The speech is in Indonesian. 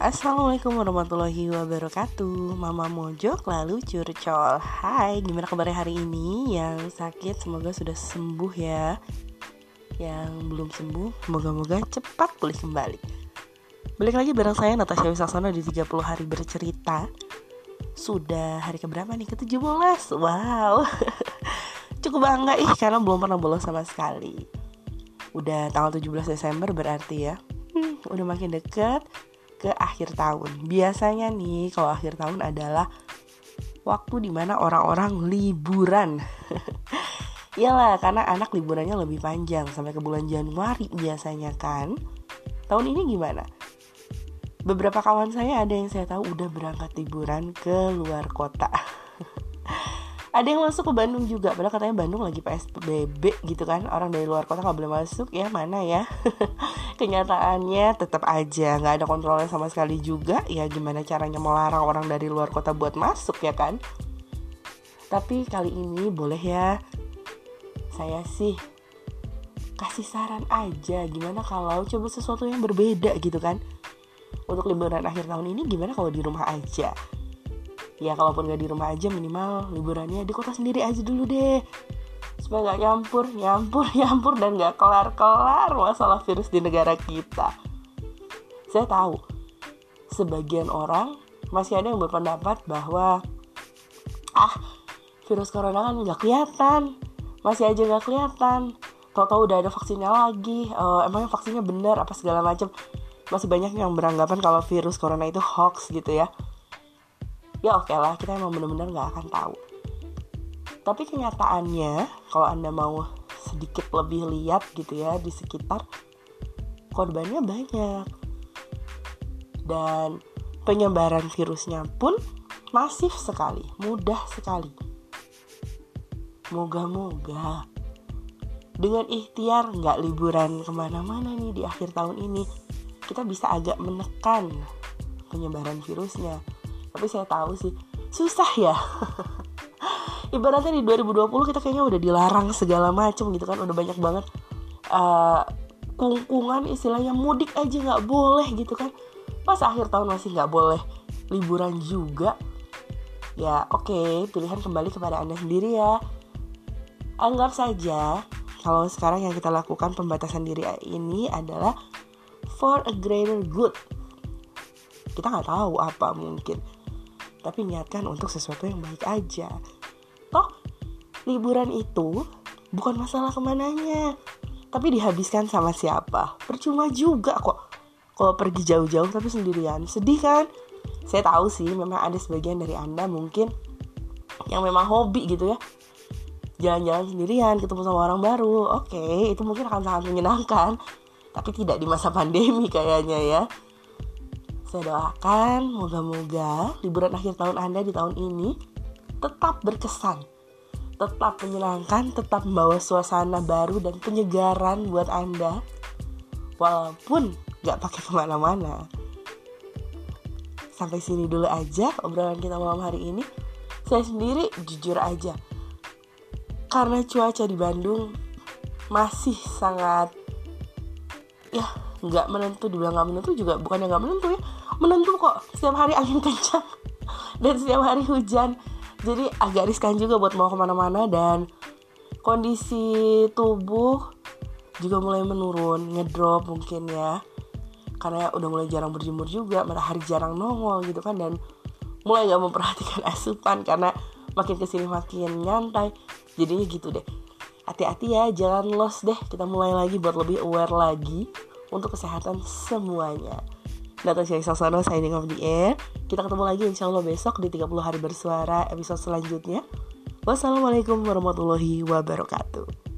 Assalamualaikum warahmatullahi wabarakatuh. Mama Mojok lalu curcol. Hai, gimana kabarnya hari ini? Yang sakit semoga sudah sembuh ya. Yang belum sembuh, moga-moga cepat pulih kembali. Balik lagi bareng saya Natasha Wisasono di 30 hari bercerita. Sudah hari keberapa nih? Ke-17 Wow. Cukup bangga ih karena belum pernah bolos sama sekali. Udah tanggal 17 Desember berarti ya. Hmm, Udah makin deket ke akhir tahun. Biasanya nih kalau akhir tahun adalah waktu di mana orang-orang liburan. Iyalah karena anak liburannya lebih panjang sampai ke bulan Januari biasanya kan. Tahun ini gimana? Beberapa kawan saya ada yang saya tahu udah berangkat liburan ke luar kota. ada yang masuk ke Bandung juga padahal katanya Bandung lagi PSBB gitu kan. Orang dari luar kota nggak boleh masuk ya mana ya? Kenyataannya tetap aja nggak ada kontrolnya sama sekali juga. Ya gimana caranya melarang orang dari luar kota buat masuk ya kan? Tapi kali ini boleh ya saya sih kasih saran aja gimana kalau coba sesuatu yang berbeda gitu kan? Untuk liburan akhir tahun ini gimana kalau di rumah aja ya kalaupun gak di rumah aja minimal liburannya di kota sendiri aja dulu deh. Supaya gak nyampur nyampur nyampur dan gak kelar kelar masalah virus di negara kita. Saya tahu sebagian orang masih ada yang berpendapat bahwa ah virus corona kan nggak kelihatan. Masih aja nggak kelihatan. Tahu-tahu udah ada vaksinnya lagi. Uh, emangnya vaksinnya benar apa segala macam masih banyak yang beranggapan kalau virus corona itu hoax gitu ya ya oke okay lah kita emang bener-bener nggak akan tahu. Tapi kenyataannya kalau anda mau sedikit lebih lihat gitu ya di sekitar korbannya banyak. Dan penyebaran virusnya pun masif sekali mudah sekali. Moga-moga dengan ikhtiar nggak liburan ke mana-mana nih di akhir tahun ini kita bisa agak menekan penyebaran virusnya tapi saya tahu sih susah ya. Ibaratnya di 2020 kita kayaknya udah dilarang segala macem gitu kan udah banyak banget uh, kungkungan istilahnya mudik aja nggak boleh gitu kan. Pas akhir tahun masih nggak boleh liburan juga. Ya oke okay, pilihan kembali kepada anda sendiri ya. Anggap saja kalau sekarang yang kita lakukan pembatasan diri ini adalah for a greater good. Kita nggak tahu apa mungkin tapi niatkan untuk sesuatu yang baik aja. Toh, liburan itu bukan masalah ke mananya, tapi dihabiskan sama siapa. Percuma juga kok kalau pergi jauh-jauh tapi sendirian. Sedih kan? Saya tahu sih memang ada sebagian dari Anda mungkin yang memang hobi gitu ya. Jalan-jalan sendirian, ketemu sama orang baru. Oke, itu mungkin akan sangat menyenangkan. Tapi tidak di masa pandemi kayaknya ya. Saya doakan moga-moga liburan akhir tahun Anda di tahun ini tetap berkesan, tetap menyenangkan, tetap membawa suasana baru dan penyegaran buat Anda. Walaupun gak pakai ke mana-mana. Sampai sini dulu aja obrolan kita malam hari ini. Saya sendiri jujur aja, karena cuaca di Bandung masih sangat ya nggak menentu dibilang nggak menentu juga bukan yang nggak menentu ya menentu kok setiap hari angin kencang. Dan setiap hari hujan. Jadi agak riskan juga buat mau ke mana-mana dan kondisi tubuh juga mulai menurun. Ngedrop mungkin ya. Karena udah mulai jarang berjemur juga matahari jarang nongol gitu kan. Dan mulai gak memperhatikan asupan karena makin ke sini makin nyantai. Jadinya gitu deh. Hati-hati ya jangan los deh. Kita mulai lagi buat lebih aware lagi untuk kesehatan semuanya Natasha Sasono signing off the air. Kita ketemu lagi insya Allah besok di 30 hari bersuara episode selanjutnya. Wassalamualaikum warahmatullahi wabarakatuh.